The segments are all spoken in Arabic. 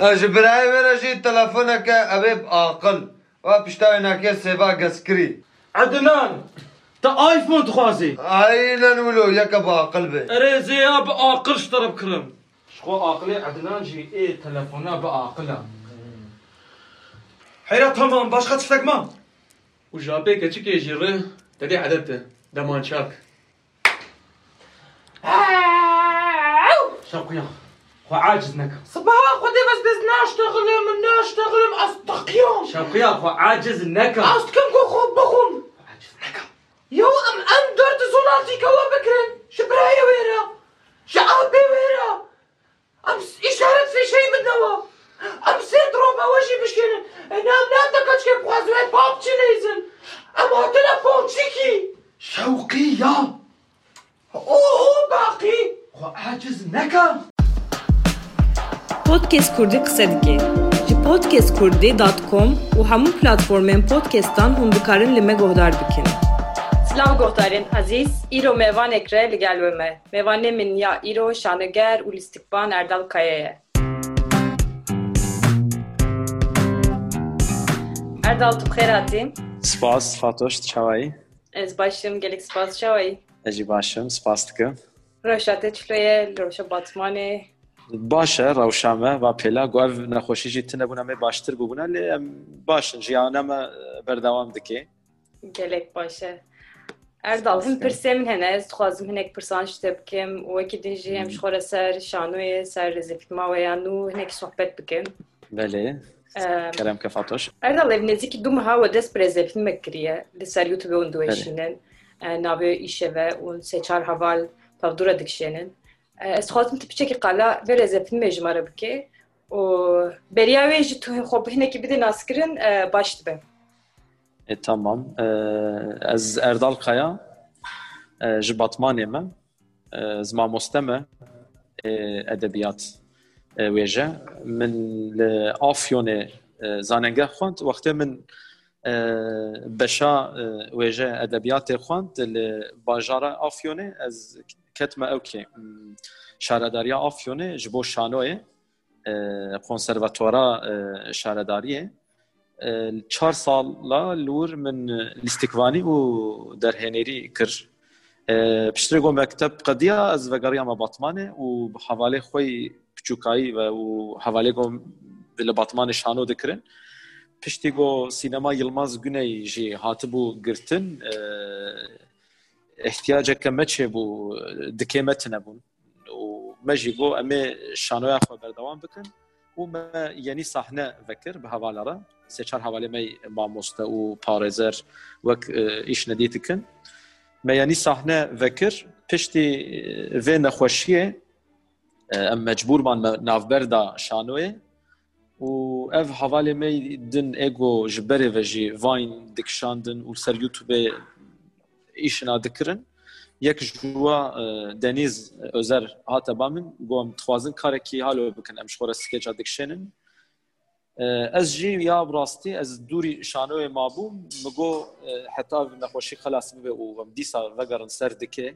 جبرائيل وين جي تلفونك أبيب عاقل وبشتاينا كيس سيفا قسكري عدنان تا ايفون تخوازي أين نولو يك بعقل بي ريزي بعاقل شطر بكرم شخو عاقلي عدنان جي إيه تلفونا بعاقلة حيرا تمام باش خاطفتك ما. وجابي كتشي كيجيري تدي عدد دمانشاك شوقيا خو عاجز نكا صباح خدي بس بس ناشتغل من ناشتغل استقيم شوقيا خو عاجز نكا استكم كو خو بخون. عاجز نكا يو ام ام درت زولاتي كوا بكرن شبرايا ويرا شعبي ويرا ام اشارة في شيء من نوا ام سيدروم اوجي بشكل نام نام دكتش كيف خوازوات باب تشيليزن ام هو تلفون تشيكي شوقيا اوه باقي خو عاجز نكا Podcast Kurdi qise dike. Ji podcastkurdî.com û hemû platformên podcastan hûn dikarin li me guhdar bikin. Silav guhdarên ezîz, îro mêvanek re li gel we me. Mêvanê min ya îro şaneger û lîstikban Erdal Kaya ye. Erdal tu xêr hatî. Spas Fatoş çavayî. Ez başım gelek spas çawayî. Ez jî başim spas dikim. Roşa te çiloye, roşa Batmanê. باشه روشامه و پیلا گوه نخوشی جیتی نبونه می باشتر ببونه. لی باش جیانه ما بردوام دکی. گلک باشه. اردال هم پرسه من هنه از خوازم اک پرسان شده بکیم و اکی دنجی همش شخور سر شانوی سر رزیفت ما و هنه هنک صحبت بکیم بله. کرم که فاتوش اردال انا نزی که دوم هاو دست بريزيف مكريه لسر يوتيوب و نابي سه ون سيچار هوال پاودورا دکشنن استخوات متى بتشكي قلا ولا زب مج مرة بكي وبريا ويجي توهم خوب هنا كي بدي ناسكرن باشت بم تمام از اردال قيا جباتماني ما زما مستمع ادبيات ويجا من افيون زاننگه خوند وقت من بشا ويجا ادبيات خوند لباجارة افيون از کتم اوکی. شهرداری آفیونه جبو شانوه اه, کنسرواتورا اه, شهرداریه. چهار سال لور من لیستکوانی و در هنری کر پشتری گو مکتب قدیه از وگاری اما باطمانه و حواله خوی پچوکایی و حواله گو بله باطمان شانو دکرن. پشتی گو سینما یلماز گنه جی هاتبو گرتن. احتیاجێککە مەچێ بوو دکێ مەتنە بوون و مەژی بۆ ئەمێ شانۆیان خۆ بەردەوام بکەن و یەنی ساحنە بەکر بە هەواالەرە سێچار هەواالێمەی مامۆستە و پارێزەر وەک ئیش نەدی دکن مەیەنی ساحنە بەکر پشتی vê nexweşiyê em mecbûrman me navberda şanoyê û ev hevalê me din ego ji berê ve jî vayn dikşandin û ser YouTubeê îşina dikirin yek ji wa Deniz Özer hate ba min got em dixwazin karekî halo bikin em ji xwe re skeça dikişênin ez jî ya rastî ez dûrî şanoyê mabûm min got heta nexweşî xelas bibe û em dîsa vegerin ser dikê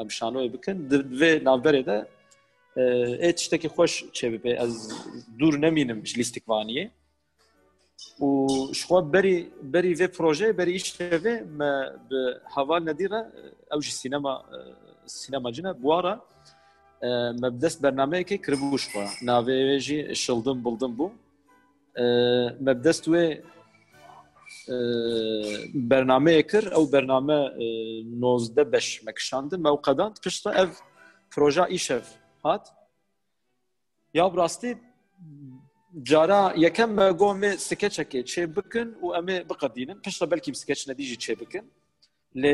em şanoyê bikin di vê navberê de ê tiştekî xweş çêbibe ez dûr nemînim ji lîstikvaniyê و شخوا بري بري في بروجي بري ايش في ما بحوال ناديرة او جي سينما سينما جنا بوارا ما بدس برنامج كي كربو شخوا نافي جي شلدن بلدن بو ما بدس توي برنامج كر او برنامج نوزده بش مكشاندن موقدان قشطة اف بروجا ايشف هات يا براستي جارا يا كم قوم سكتش كي شيء بكن وأم بقدين بشرة بلكي بسكتش نديجي شيء بكن ل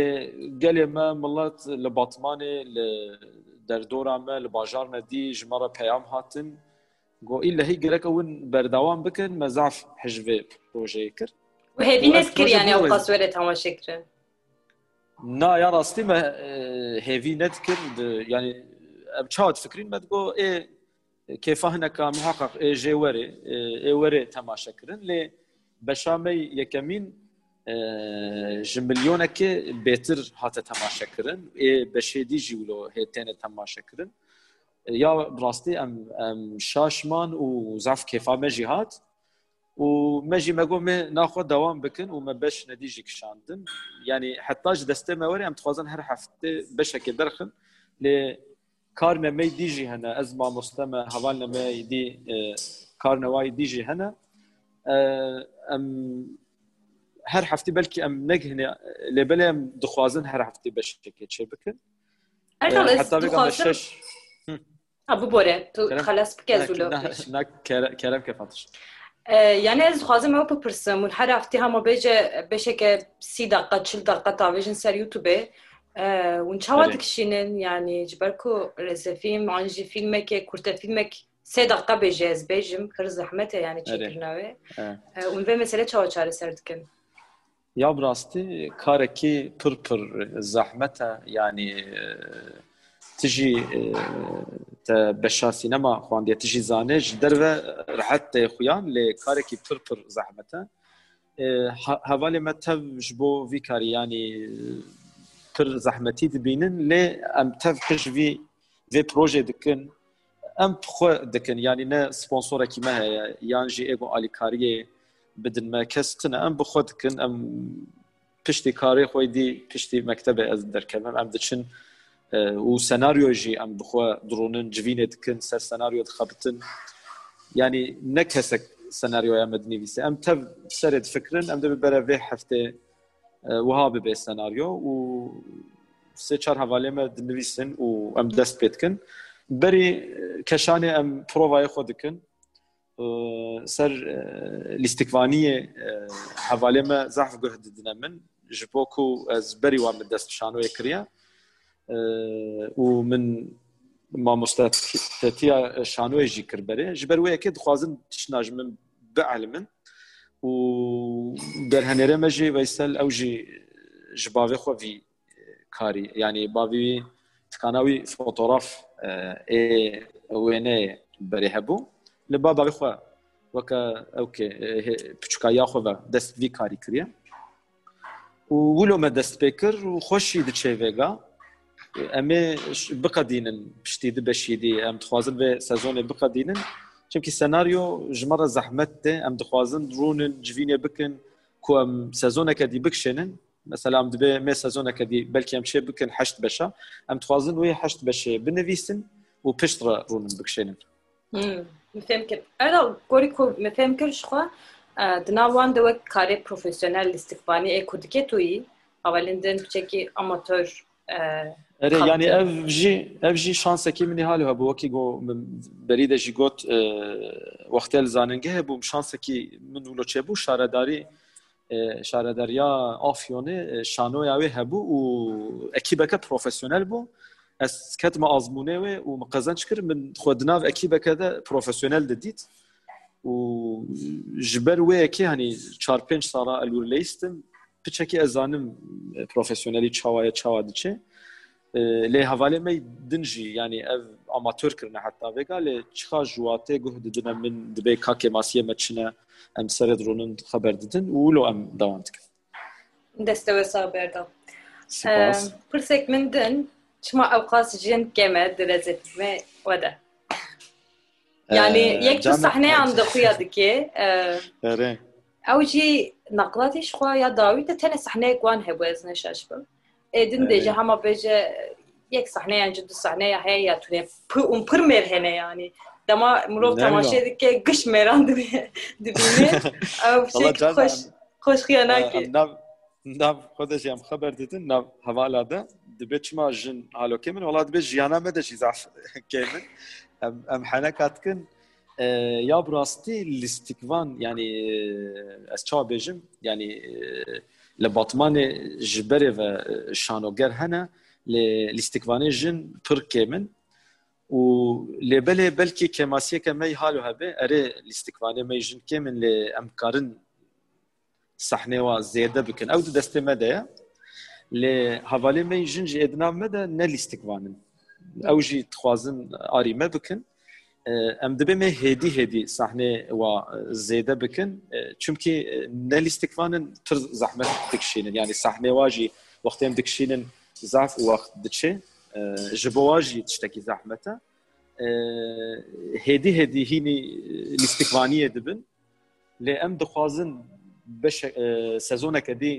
قال ما ملت لباتمان ل دردورا ما لباجار نديج مرة بيام هاتن. قو إلا هي قلك وين برداوان بكن مزاف حجف بروجيكر وهذه نسكر يعني أو قصورة هما شكرا نا يا راستي ما هذه نتكر يعني ابشاد فكرين ما تقول إيه كيفهنك محقق اي جي وري اي وري تماشا كرن لي بشامي يكمين جمليونه كي بيتر هات تماشا كرن اي بشي دي هي هيتين تماشا كرن يا براستي ام ام شاشمان وزاف كيفا ما جي هات و مجي ما قوم ناخذ دوام بكن وما باش نديجي كشاندن يعني حتى جدستي ما وري ام تخوزن هر حفته بشكل درخن لي کار نمی دیجی دیژی از ما مستم هەوال نمی دی کارنەوەی دیژی هەنە ئەم هەر هەفتی بەلکی ئەم نەگهێ لێبلێ ئەم دخوازن هەر هەفتی بەشتێکێ چێ بکن. شش. ببۆرێ تو خلاص بکە نه کەرم کە فاتش. یعنی از dixwazim ew bipirsim û her heftî hema bêje bêşeke 30 deqa çil deqa tavêjin ser YouTubeê و انشا وادکشینن یعنی جبر کو لذتیم عنجی فیلمه که کوتاه فیلمه 3 دقیقه جز به جم زحمته یعنی چقدر نوی اون و مسئله چهار چهار سر دکن یا برای استی کاری که پرپر زحمته یعنی تجی ت بهش سینما خواندی تجی زانج در و راحت خویام لی کاری که پرپر زحمت ها هوا لی متوجه بوی کاری یعنی پر زحمتي دبينن لي ام تف كش في في بروجي دكن ام بخو دكن يعني نا سبونسورا كيما هي يعني جي ايغو الي كاريه بدن ما كستن ام بخو دكن ام پشتی کاری خوی دی پشتی مکتب از درکم ام دچن و سناریو جی ام بخوا درونن جوینه دکن سر سناریو دخبتن يعني نكسك سيناريو يا مدني بيسي ام تب سرد فكرن ام دبي برا في حفتة وهابي بي سيناريو و سه چهار حواله ما دنویسن و ام دست بيتكن بري كشاني ام بروفا خودكن سر الاستكفانية حواله ما زحف قهد دنا من جبوكو از بري وام دست شانو يكريا ومن ما مستتيا شانو يجي كربري جبر ويا كي دخوازن تشناج من بعلمن و در هنره مجي ويسل أو جي جباوي خو في كاري يعني باوي تكاناوي فوتوغراف اي وينه بري هبو لبابا خو وكا أوكي بچكايا خو دست في كاري كريا ولو ما دست بيكر وخوشي دچي فيغا ئەمێ بقەدینن پشتی بەشیدی ئەم دخوازن بێ سەزۆنێ بقەدینن. چونکی سەناریۆ ژمەڕە زەحمت دێ ئەم دخوازن ڕونن جوینێ بکن کو ئەم سەزۆنەکە دی بکشێنن مثلا ئەم دەبێ مێ سەزۆنەکە دی بەلکی ئەم چێ بکن هەشت بەشە ئەم دخوازن وێ هەشت بەشێ بنویسن و پشتڕە ڕونن بکشێنن مفهم کرد ئەرا گۆری مفهم کرد خوا دناوان دەوە کارێ پرۆفسیۆنل استیقبانی ئێ کوردکێ توی ئەوەلندن بچێکی ئەماتۆر اره يعني اف جي اف جي شانس كي مني هالو هبو؟ وكي جو بريده جي جوت وقت الزاننگه هبو؟ شانس كي من ولو تشبو شارداري شارداريا افيونه شانو ياوي هبو و اكيبك بروفيسيونيل بو. اس كت ما ازمونه و ومقزن شكر من خدنا في اكيبك هذا بروفيسيونيل دديت و جبر وي كي هني 4 5 سالا الورليستم Przecież ezanim e, profesyoneli çavaya çavadiçi. E, lê hevalê me din jî yani ev amatör kirine heta vega lê çixa jiwatê guh didine min dibe kakê masiyê me çine em serê dirûnin xeber didin û wilo em dewan dikin. Deste ve saberdan. Pirsek min din çima ew qas jin geme direzekme wede. E, yani yek tu sahneyan dixuya dike. Ew jî نقلاتیش خوا یا داوید تنه صحنه کوان هبو از نشاش بم. ادن بله. دیجه همه بیجه یک صحنه یا جد صحنه یا هی یا تونه اون پر مرهنه یعنی. دما مرا تماشه دید که گش میران دبینه او خوش خوش خیانه خیاناکی ناف خودش هم خبر دیدن ناف حوالا ده دبی چما جن حالو کمن ولا دبی جیانا مده چیز عف کمن ام حنا کاتکن یا براستی لیستیکوان یعنی از چا بجم یعنی لباتمان جبره و شانوگر هنه لیستیکوانی جن پر کمن و لبله بلکی کماسیه که می حالو هبه اره لیستیکوانی می جن کمن لی امکارن صحنه و زیاده بکن. أو دسته مده لی حوالی می جن جی ادنا مده نه لیستیکوانن أو جی تخوازن بکن. ام دبي مي هدي هدي صحنه و زيده بكن چونكي نليستكفانن تر زحمه دكشين يعني صحنه واجي وقتين دكشين زعف وقت دتشي جبواجي تشتكي زحمته هێدی هێدی هینی لیستیکوانیە دبن ئەم دخوازن سەزۆنەکە دی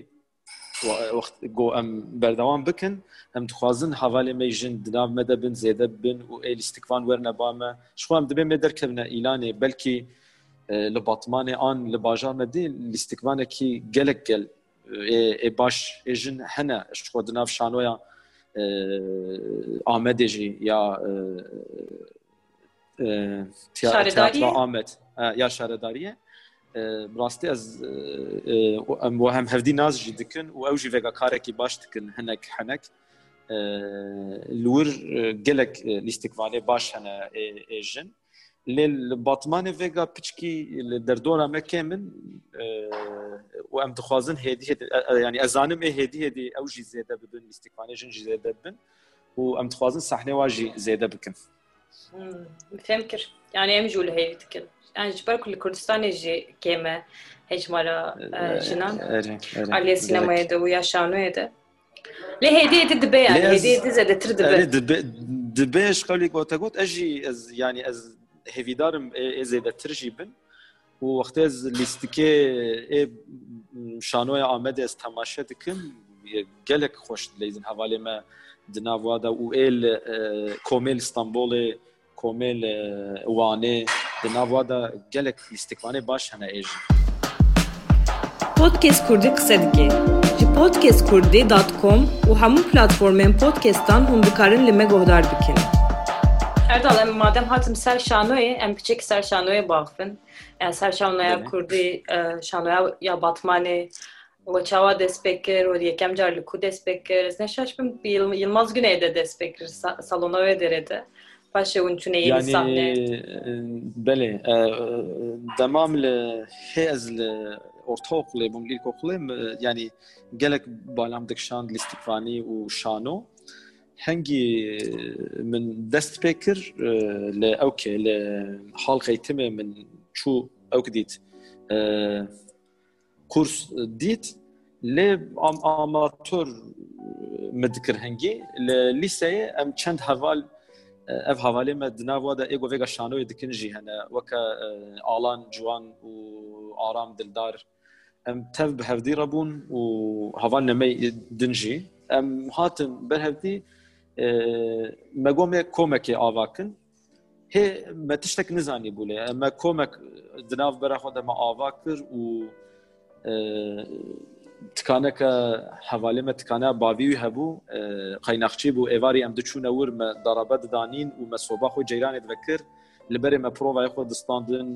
وقت گۆ ئەم بەردەوام بکن ئەم دخوازن هەواالێ مەی ژن دناو مەدە بن زێدە بن و ئێلیستیکوان وەرنەبامە شخوام دەبێ مێ دەرکەبنە ئیلانێ بەلکی li batmanê an li bajar me dê lîstikvanekî gelek gel ê baş ê jin hene ji xwe di nav şanoya Amedê jî ya teatra Amed ya براستي از آه، آه، وهم هفدي ناس جدكن أو جي فيغا كاركي باش تكن هناك حنك لور جلك ليستك فالي باش أي ايجن آه، للباتمان فيغا بيتشكي لدردورا ما كامل وام تخوازن هدي يعني ازانم هدي هدي أو جي زيدا بدون ليستك فالي جن جي زيدا بدون وام تخوازن صحني واجي زيدا بكن فهمكر يعني امجو لهيتكن em dixwazin sahnê wa jî zêde bikin فهم كر يعني ام جول هي تكل يعني جبر كل كردستان جي كيما هيج مالا جنان على السينما يدا ويا شانو يدا ليه هدي هدي دبي يعني هدي هدي زاد تردبي دبيش قولي قوتا قوت اجي از يعني از هيفيدارم زيادة ترجي بن ووقت از لیستیکه ای شانوی آمده از تماشه دکم گلک خوش لیزن حوالی ما Di gelek lîstikvanê baş hene êjin. Podcast Kurdî qise dike. Ji podcastkurdî.com û hemû platformên podcastan hûn dikarin li me bikin. Erdal em madem hatim ser şanoyê em piçek ser şanoyê baxvin. Yani ser şanoya kurdî şanoya ya batmanê Loçava despekir, o yekem carlı ku despekir. Ne şaşkın Yılmaz Güney'de despekir salona ve derede. فاشي ونتوني يعني صحني. بلي دمام لحيز الأورتوق اللي بمليل كوخلي يعني قالك بالام دكشان الاستقراني وشانو هنجي من دست بيكر لأوكي لحال لا من شو أو كديت كورس ديت لي ام اماتور مدكر هنجي لليسه ام تشاند هافال اف هاوالي ما دناف ودا ايغو فيغا شانوي دكنجي هنا وكا الان جوان و ارام دلدار ام تف بهفدي ربون و هافان مي دنجي ام هاتن بهفدي ما قومي كومكي اواكن هي ما تشتك نزاني بولي اما دناف برا ما اواكر و avakin hê me tiştek nizanî bûlê me komek di nav bera xwe de me ava kir û تکانەکە هەواالێمە تکانە باوی هەبوو قەینەخچی بوو ئێواری ئەم دچوونە ور مە دەڕەبە ددانین و مە سۆبا خۆی جیرانێت بەکرد لەبەرێ مە پرۆڤای خۆ دستاندن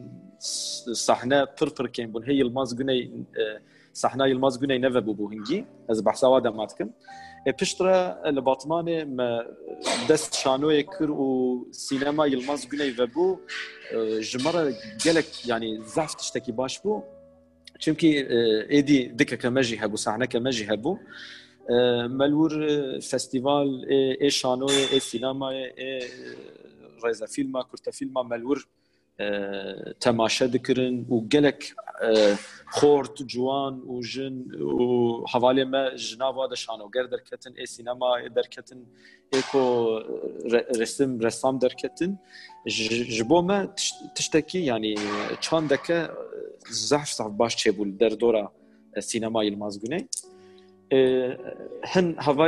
سەحنە پرپرکەین بوون هەیە یلماز گونەی سەحنا یلماز گونەی نەڤە بوو بوو هنگی ئەس بەحساوا دەماتکم پشترە لە باتمانێ دەست شانۆیە کرد و سینەما یلماز گونەی ڤبوو ژمەرە gelek ینی زەفت شتێکی باش بوو چونکی ئێدی دکەکە مەژی هەبوو ساحنەکە مەژی هەبوو مەلور فستیڤال ئێ شانۆی ئێ سینامایە ئێ ڕێزە فیلما کورتە فیلما مەلور تەماشە دکردن و gelek خۆرت جوان و ژن و هەواالێ me ژناوا de şanoger derketin ê sînema derketin êko resim ressam derketin ji bo me tiştekî yanî çandeke zehf saf baş çêbû derdora sînema Yılmaz Güney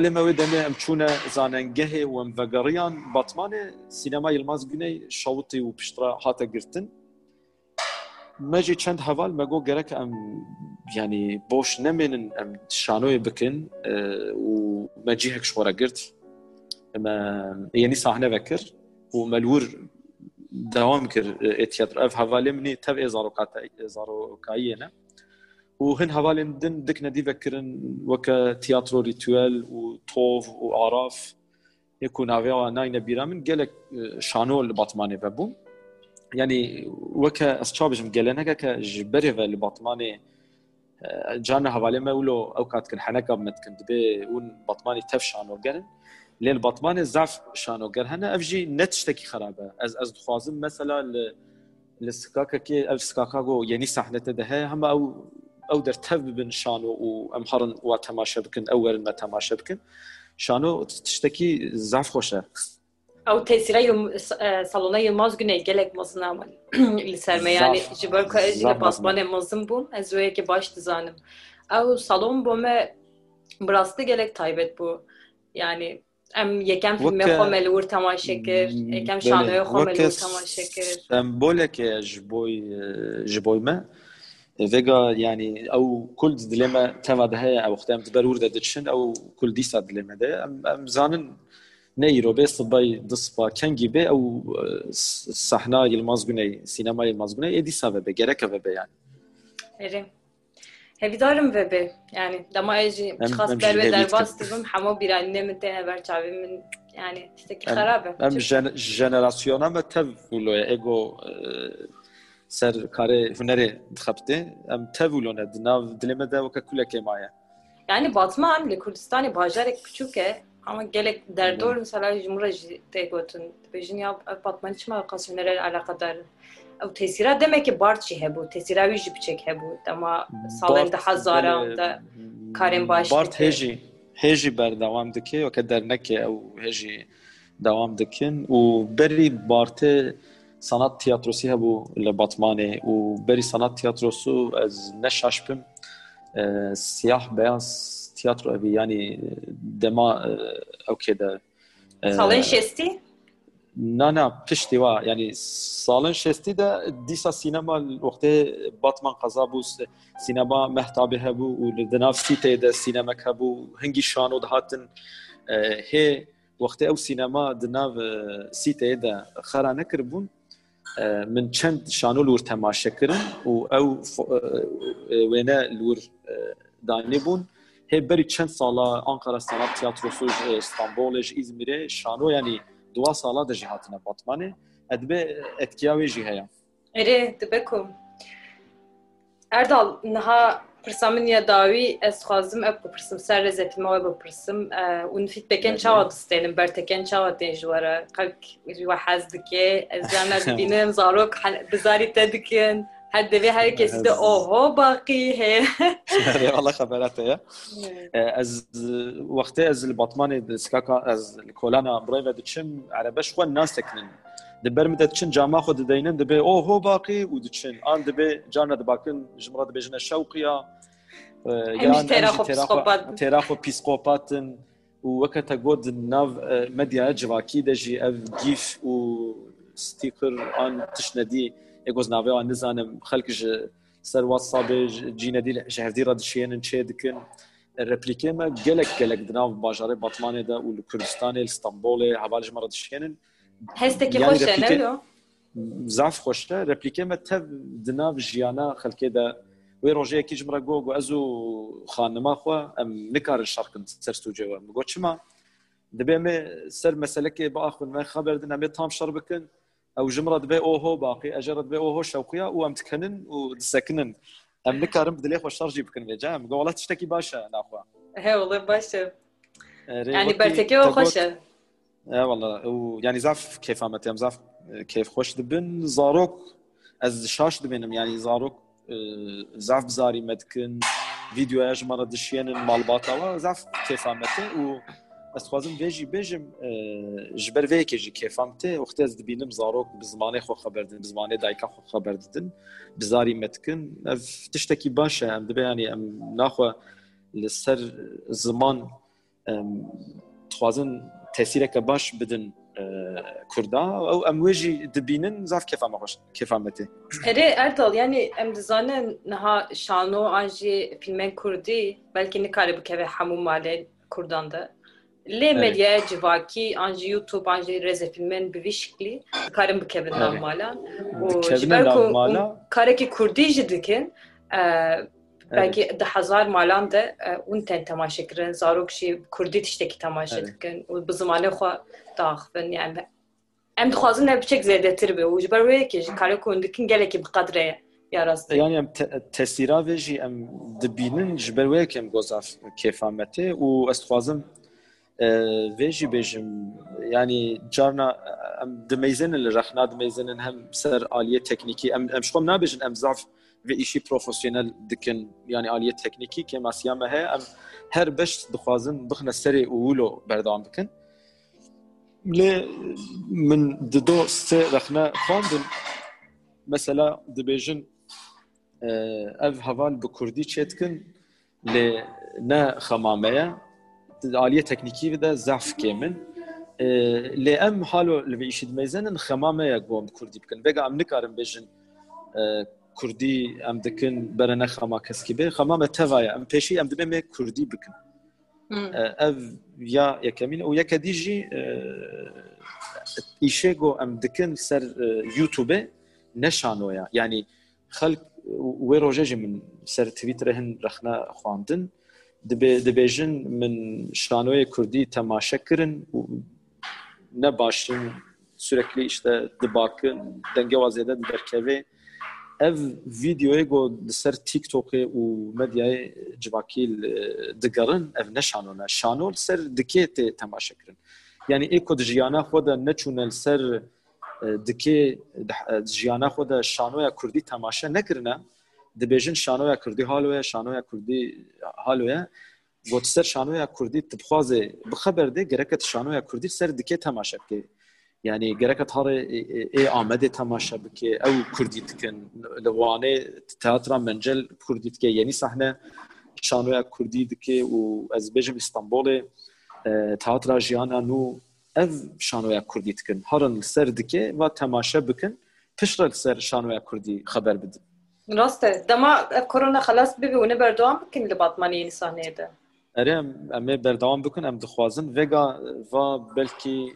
Me wê demê em çûne zanengehê û em vegeriyan batmanê sînema Yılmaz Güney şawitî û piştra hate girtin مجی چند هەوال مەگۆ گەرەکە ئەم ینی بۆش نەمێنن ئەم شانۆی بکن و مەجی هەک شۆرە گرت. یعنی ساحنە بەکرد و مەلور داوام کرد ئێتیاتر ئەف هەوالێ منی تەv ێزارۆکاییەنە و هەن هەوالێن دن دک نەدی بەکردن وەکە تیاترۆ ریتوێل و تۆڤ و ئاراف یەک و ناوێەوە ناینە بیرا من gelek شانۆ لە باتمانێ بەبووم يعني وكا أستشابجم جلنك كجبري في البطماني جانا هوالي ما ولو أوقات كن حنكا متكن دبي ون بطماني تف شانو جرن لين بطماني زعف شانو جر هنا أفجي نتشتكي خرابة. از از خوازم مثلا لسكاكا كي اف سكاكاغو يعني صحنه ده هم أو او در تف بن شانو و امهرن و تماشا بكن اول ما تماشا بكن شانو تشتكي زعف خوشه او تاثير يوم صالونا يلماز güney gelek mazın ama li serme yani Zaf- ji ber ku ez jî li zaf pasbanê mezin bûm ez wê yekê baş dizanim ew salon bo me bi rastî gelek taybet bû yani em yekem filmê Weke- xwe me li wir temaşe kir yekem Belê, şanoyê xwe me li weke wir temaşe kir semboleke ji bo ji bo me فيجا يعني أو كل دليما تما ده أو ختام تبرور ده أو كل ديسا دليما ده. ام زانن نيرو بس باي دسبا كانجي بي أو صحنا المزغني سينما المزغني إدي سابه بي غيرك بي يعني. هري هبي دارم بي يعني دما ايجي خاص بالو دار باس تبم حمو بير ان من تشابي من يعني تستك خرابه أم جينيراسيون ام ايجو ser karê hunerê dixebite em tev wilone di nav dilê de weke kulekê maye Yani Batman li Kurdistanê bajarek küçük e ama gelek derdor mesela jumra jî tê gotin dibêjin ya ev Batman çima qasînerê alaqadar ew tesîra demek ki bart jî hebû tesîra wî jî biçek hebû dema salên de hezaran de karên baş Bart hêjî hêjî berdewam dike weke dernekê ew hêjî dewam dikin û berî bartê sanat tiyatrosi hebu lebatmanê û berî sanat tiyatrosu ez neşaşpim e, siyah beyaz tiyatro evi yani dema e, okey de e, salın şesti نه نه پشتی وا یعنی سالن شستی ده دیسا سینما وقت باتمان قضا بو سینما محتابه هبو و لدناف سیته ده سینما هبو هنگی شانو ده هاتن هی وقت او سینما دناف سیته ده خرا نکر بون من چند شانو لور تماشا کرن و او وینا لور دانیبون. هی بری چند سالا انقره سالا تیاتروسوج استانبولج ازمیره شانو یعنی دو سالا ده جهاتنا باتمانه ادبه اتکیاوی جی هیا اره دبکم اردال نها پرسام نیا داوی از خوازم اپ بپرسم سر رزتی ما بپرسم اون فیت بکن چه وقت استنیم بر تکن چه وقت انجوارا کج جو حز دکه از جان دینم زاروک بزاری تدکن هر دوی هر کسی ده اوه باقی هی الله خبرت یا از وقتی از البطمان دسکا از کولانا برای ودچم عربش خون ناس دبر مده تشن جاما خود دينن دبي أو هو باقي ودتشن آن دبي جانا دباكن جمره دبيجنا شوقيا يعني آه، تراخو بيسكوبات تراخو بيسكوبات وكتا جود ناف مديا جواكي دجي اف جيف و آه، ستيكر آن تشندي ايغوز نافيو آن نزانم خلق ج سر واتساب جينا دي شهر دي ردشين نشيدكن الريبليكي ما جلك جلك دناف باجاري باتمانه دا ولكردستان استنبول هبالج مرادشينن هستي يعني كي خوش أنا لو زاف خوش ريبليكي ما تب دناف جيانا خل دا. وي روجي كي جمرا غوغو ازو خان ما خو أم نكار الشرق سرتو جوا مغوتشما دبي مي سر مسألة كي باخو ما خبر دنا مي تام شربكن أو جمرا دبي أوهو باقي اجرد بي أوهو شوقيا وام تكنن ودسكنن أم نكارم بدلي خو شارجي بكن. يا جام غولات باشا أنا خو هي والله باشا. يعني برتكي خوشة. إيه والله. ويعني زعف كيف عملت يعني زعف كيف خوش دبن. زاروك از شاش دبنم. يعني زاروك آه، زعف بزاري مدكن فيديو إيش مره دشين مالباتا زعف كيف عملت و بس خوازم بيجي بيجم آه، جبر فيك يجي كيف عملت وقت از دبينم زاروك بزماني خو خبر دن بزماني دايكا خو خبر دن. بزاري مدكن اف تشتكي باشا ام دبي يعني ام ناخو لسر زمان ام تخوازن تاثيرك باش بدن آه، كردا او ام ويجي دبينن زعف كيف عم خوش كيف عملتي Erê Erdal yani em dizanin niha şano an jî filmên Kurdî belkî nikare bikeve hemû malên Kurdan de. Lê medyaya civakî an jî YouTube an jî reze filmên bi vî şiklî dikarin bikevin nav Evet. malan. û Dikevin ji ber nav ku mala. hûn karekî Kurdî jî dikin Evet. Belki evet. hazar malan da e, unten temaşa kirin, zarok şi kurdit işteki temaşa dikin. Evet. Bu zamane xwa dağıfın yani. Em dixwazin hep çek zedetir be. Ucu ber ve ki kare kondikin geleki bi kadreye. yarastı. Yani em tesira ve jî em dibînin ji ber wê kem gozaf kêfametê û ez dixwazim e, vê jî bêjim yani carna e, em dimeyzenin li rexna dimeyzenin hem ser aliyê teknîkî em em ji xwem nabêjin em zaf في إشي بروفيشنال دكن يعني آلية تكنيكي كما سيما هي أم هر بش دخوازن بخنا سري وولو بردام دكن لي من ددو ست رخنا خوندن مثلا دبيجن آه، أف هفال بكردي تشتكن لي نا خمامية آلية تكنيكي بدا زعف كيمن آه، لي أم حالو لبيشي دميزن خمامية قوم بكردي بكن بيقا أم نكارن بيجن أه Kurdî em dikin berene xema keskî bê xema me teva ye em pêşî em dibe me Kurdî bikin. E, ev ya yekemîn û yeke dî jî e, îşê got em dikin ser e, YouTubeê neşanoya yani xelk wê rojê jî min ser Twitterê hin rexne xwandin. Dibêjin min şanoyê Kurdî temaşe kirin û ne başin sürekli işte dibakin denge waziyede diberkevê ev videoyê got li ser TikTokê û medyayê civakî digerin ev ne şanona şano li ser dikê tê temaşekirin yani ê ku di jiyana xwe de neçûne li ser dikê jiyana xwe de şanoya Kurdî temaşe nekirine dibêjin şanoya Kurdî haloye şanoya Kurdî haloye got ser şanoya Kurdî dixwazê bixeber de gereket şanoya Kurdî ser dikê temaşe bike یعنی گرکت هر ای آمده تماشا بکه او کوردی تکن لوانه تاترا منجل کوردی تکە یعنی صحنه شانوی کوردی که و از بێژم ئیستانبولێ تاترا ژیانە نو او شانوی کوردی تکن. هرن سرد که و تماشا بکن پشتە سر شانوی کردی خبر بده. راسته. دما کرونا خلاص ببی و نبردوام بکن لباتمانی یعنی صحنه ده. اره، ئەرێ ئەمێ بەردەوام بکن ام دخوازن. وگا و بلکی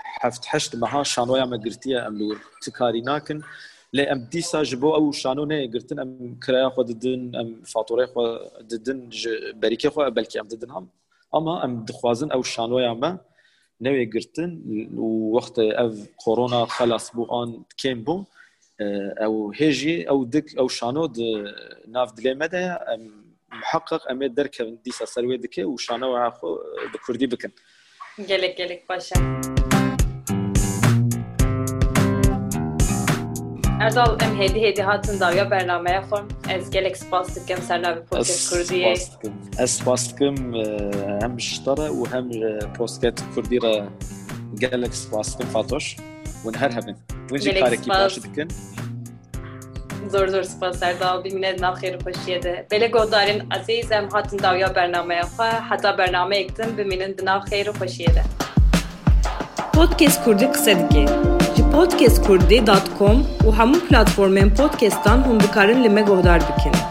هفت حشت بها شانويا ما قرتيا ام لور. تكاري ناكن لي ام ديسا جبو أو شانو ني قرتن ام كرايا خو ددن ام فاتوري خو ددن بريكي خو بلكي ام ددن هم. اما ام دخوازن أو شانويا ما نوي قرتن وقت اف كورونا خلاص بو آن كيم بو آه، أو هيجي أو دك أو شانو د ناف دلي مدى ام محقق ام درك ديسا سروي دكي وشانو آخو بكردي بكن جلك جلك باشا Erdal em hêdî hêdî hatin dawiya bernameye xwe ez gelek spas dikim ser navê podcast Kurdiyê Ez spas dikim hem ji te re û hem postket Kurdî re gelek spas dikim Fatoş hûn her hebin hûn jî karekî baş dikin zor zor spas Erdal bimîne naxêr xweşiye de. Belê godarên ezîz em hatin dawiya bernameya xwe heta bernameyek din bimînin di nav xêr û xweşiye de. Podcast Kurdî qise dike podcastkurdë.com u hamu platformën podcasttan humbi karin li gohdar bikin.